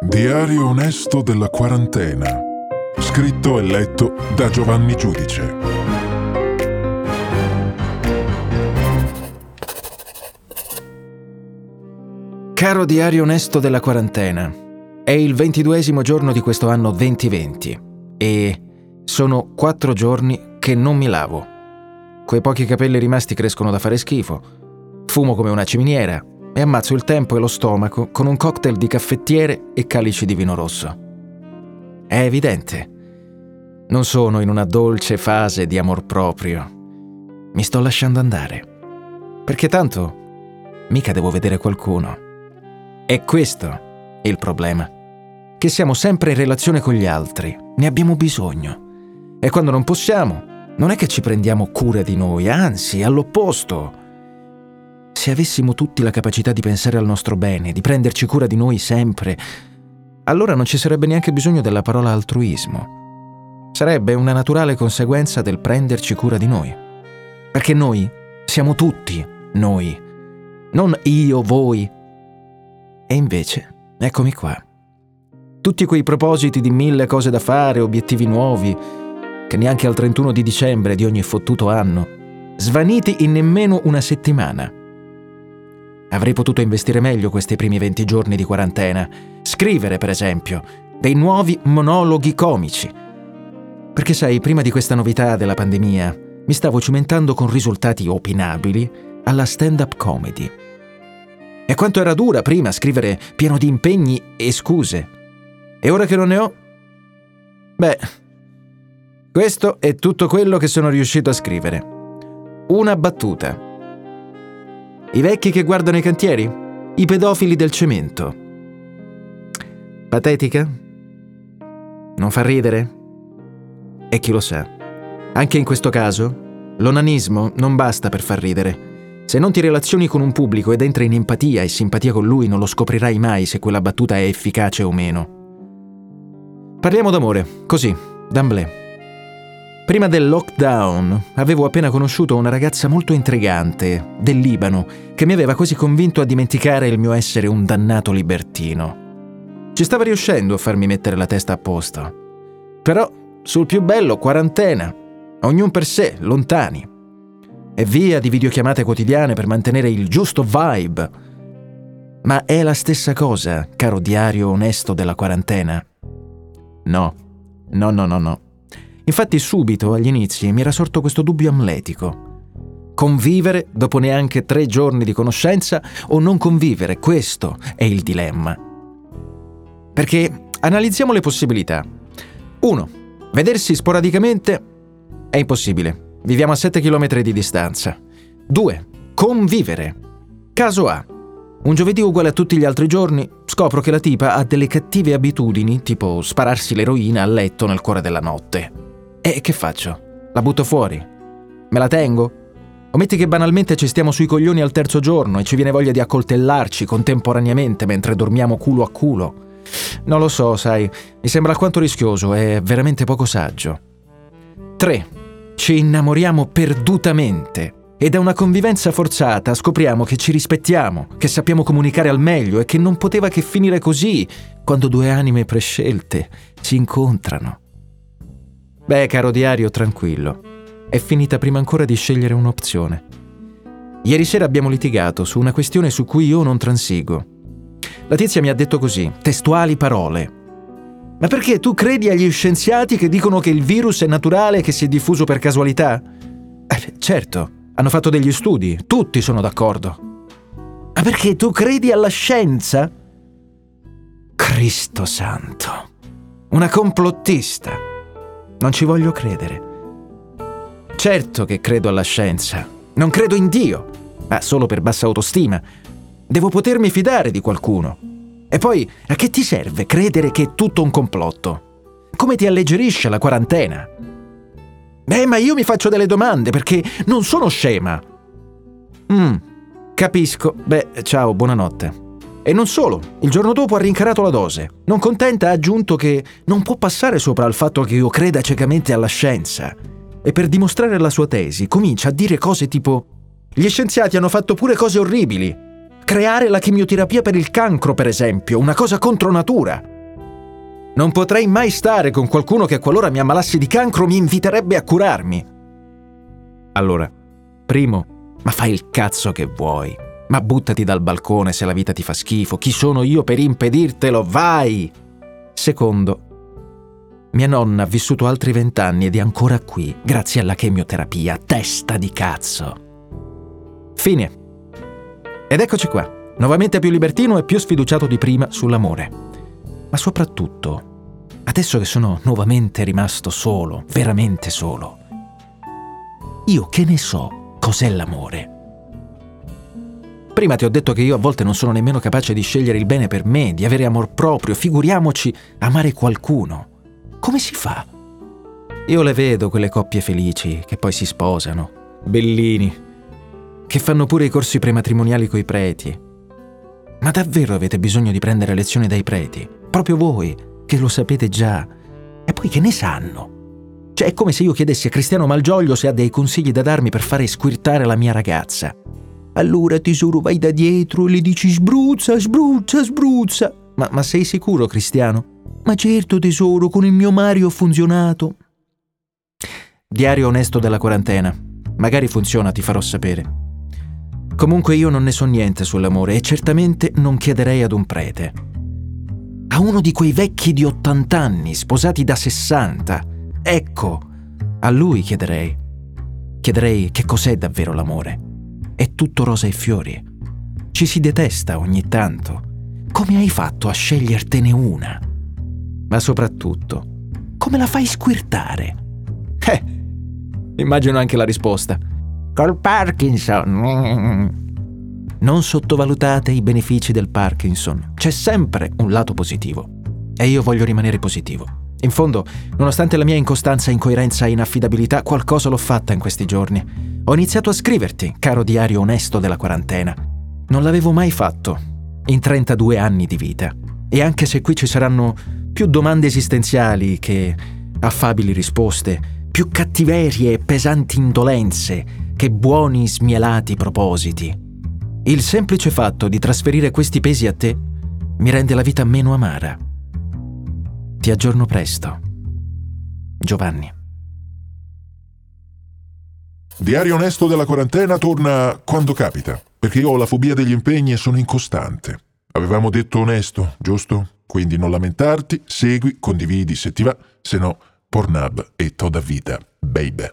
Diario onesto della quarantena. Scritto e letto da Giovanni Giudice. Caro diario onesto della quarantena, è il ventiduesimo giorno di questo anno 2020 e sono quattro giorni che non mi lavo. Quei pochi capelli rimasti crescono da fare schifo. Fumo come una ciminiera e ammazzo il tempo e lo stomaco con un cocktail di caffettiere e calici di vino rosso. È evidente. Non sono in una dolce fase di amor proprio. Mi sto lasciando andare. Perché tanto mica devo vedere qualcuno. È questo il problema. Che siamo sempre in relazione con gli altri. Ne abbiamo bisogno. E quando non possiamo, non è che ci prendiamo cura di noi, anzi, all'opposto. Se avessimo tutti la capacità di pensare al nostro bene, di prenderci cura di noi sempre, allora non ci sarebbe neanche bisogno della parola altruismo. Sarebbe una naturale conseguenza del prenderci cura di noi. Perché noi siamo tutti noi, non io, voi. E invece, eccomi qua. Tutti quei propositi di mille cose da fare, obiettivi nuovi, che neanche al 31 di dicembre di ogni fottuto anno, svaniti in nemmeno una settimana. Avrei potuto investire meglio questi primi 20 giorni di quarantena, scrivere per esempio, dei nuovi monologhi comici. Perché sai, prima di questa novità della pandemia, mi stavo cimentando con risultati opinabili alla stand-up comedy. E quanto era dura prima scrivere pieno di impegni e scuse. E ora che non ne ho? Beh, questo è tutto quello che sono riuscito a scrivere. Una battuta. I vecchi che guardano i cantieri? I pedofili del cemento. Patetica? Non fa ridere? E chi lo sa. Anche in questo caso, l'onanismo non basta per far ridere. Se non ti relazioni con un pubblico ed entri in empatia e simpatia con lui, non lo scoprirai mai se quella battuta è efficace o meno. Parliamo d'amore, così, d'amblè. Prima del lockdown avevo appena conosciuto una ragazza molto intrigante, del Libano, che mi aveva quasi convinto a dimenticare il mio essere un dannato libertino. Ci stava riuscendo a farmi mettere la testa a posto. Però, sul più bello, quarantena. Ognuno per sé, lontani. E via di videochiamate quotidiane per mantenere il giusto vibe. Ma è la stessa cosa, caro diario onesto della quarantena? No, no, no, no, no. Infatti subito, agli inizi, mi era sorto questo dubbio amletico. Convivere dopo neanche tre giorni di conoscenza o non convivere, questo è il dilemma. Perché analizziamo le possibilità. 1. Vedersi sporadicamente è impossibile. Viviamo a 7 km di distanza. 2. Convivere. Caso A. Un giovedì uguale a tutti gli altri giorni, scopro che la tipa ha delle cattive abitudini, tipo spararsi l'eroina a letto nel cuore della notte. E che faccio? La butto fuori? Me la tengo? O metti che banalmente ci stiamo sui coglioni al terzo giorno e ci viene voglia di accoltellarci contemporaneamente mentre dormiamo culo a culo? Non lo so, sai, mi sembra alquanto rischioso e veramente poco saggio. 3. Ci innamoriamo perdutamente e da una convivenza forzata scopriamo che ci rispettiamo, che sappiamo comunicare al meglio e che non poteva che finire così quando due anime prescelte si incontrano. Beh, caro diario, tranquillo. È finita prima ancora di scegliere un'opzione. Ieri sera abbiamo litigato su una questione su cui io non transigo. La tizia mi ha detto così, testuali parole. Ma perché tu credi agli scienziati che dicono che il virus è naturale e che si è diffuso per casualità? Eh, certo, hanno fatto degli studi, tutti sono d'accordo. Ma perché tu credi alla scienza? Cristo santo. Una complottista. Non ci voglio credere. Certo che credo alla scienza. Non credo in Dio, ma solo per bassa autostima. Devo potermi fidare di qualcuno. E poi, a che ti serve credere che è tutto un complotto? Come ti alleggerisce la quarantena? Beh, ma io mi faccio delle domande perché non sono scema. Mm, capisco. Beh, ciao, buonanotte. E non solo, il giorno dopo ha rincarato la dose. Non contenta ha aggiunto che non può passare sopra al fatto che io creda ciecamente alla scienza. E per dimostrare la sua tesi comincia a dire cose tipo gli scienziati hanno fatto pure cose orribili. Creare la chimioterapia per il cancro, per esempio, una cosa contro natura. Non potrei mai stare con qualcuno che qualora mi ammalassi di cancro mi inviterebbe a curarmi. Allora, primo, ma fai il cazzo che vuoi. Ma buttati dal balcone se la vita ti fa schifo. Chi sono io per impedirtelo? Vai! Secondo, mia nonna ha vissuto altri vent'anni ed è ancora qui, grazie alla chemioterapia. Testa di cazzo. Fine. Ed eccoci qua, nuovamente più libertino e più sfiduciato di prima sull'amore ma soprattutto, adesso che sono nuovamente rimasto solo, veramente solo, io che ne so cos'è l'amore? Prima ti ho detto che io a volte non sono nemmeno capace di scegliere il bene per me, di avere amor proprio, figuriamoci amare qualcuno. Come si fa? Io le vedo quelle coppie felici che poi si sposano, bellini, che fanno pure i corsi prematrimoniali coi preti. Ma davvero avete bisogno di prendere lezioni dai preti? proprio voi, che lo sapete già. E poi che ne sanno? Cioè è come se io chiedessi a Cristiano Malgioglio se ha dei consigli da darmi per fare squirtare la mia ragazza. Allora tesoro vai da dietro e le dici sbruzza, sbruzza, sbruzza. Ma, ma sei sicuro Cristiano? Ma certo tesoro, con il mio Mario ho funzionato. Diario onesto della quarantena. Magari funziona, ti farò sapere. Comunque io non ne so niente sull'amore e certamente non chiederei ad un prete a uno di quei vecchi di 80 anni, sposati da 60. Ecco, a lui chiederei. Chiederei che cos'è davvero l'amore. È tutto rosa e fiori. Ci si detesta ogni tanto. Come hai fatto a scegliertene una? Ma soprattutto, come la fai squirtare? Eh, immagino anche la risposta. Col Parkinson. Non sottovalutate i benefici del Parkinson, c'è sempre un lato positivo. E io voglio rimanere positivo. In fondo, nonostante la mia incostanza, incoerenza e inaffidabilità, qualcosa l'ho fatta in questi giorni. Ho iniziato a scriverti, caro diario onesto della quarantena. Non l'avevo mai fatto, in 32 anni di vita. E anche se qui ci saranno più domande esistenziali che affabili risposte, più cattiverie e pesanti indolenze che buoni smielati propositi, il semplice fatto di trasferire questi pesi a te mi rende la vita meno amara. Ti aggiorno presto. Giovanni. Diario onesto della quarantena torna quando capita, perché io ho la fobia degli impegni e sono incostante. Avevamo detto onesto, giusto? Quindi non lamentarti, segui, condividi se ti va, se no Pornhub e toda vita, baby.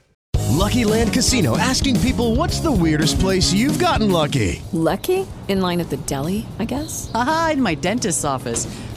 Lucky Land Casino asking people what's the weirdest place you've gotten lucky? Lucky? In line at the deli, I guess? Aha, in my dentist's office.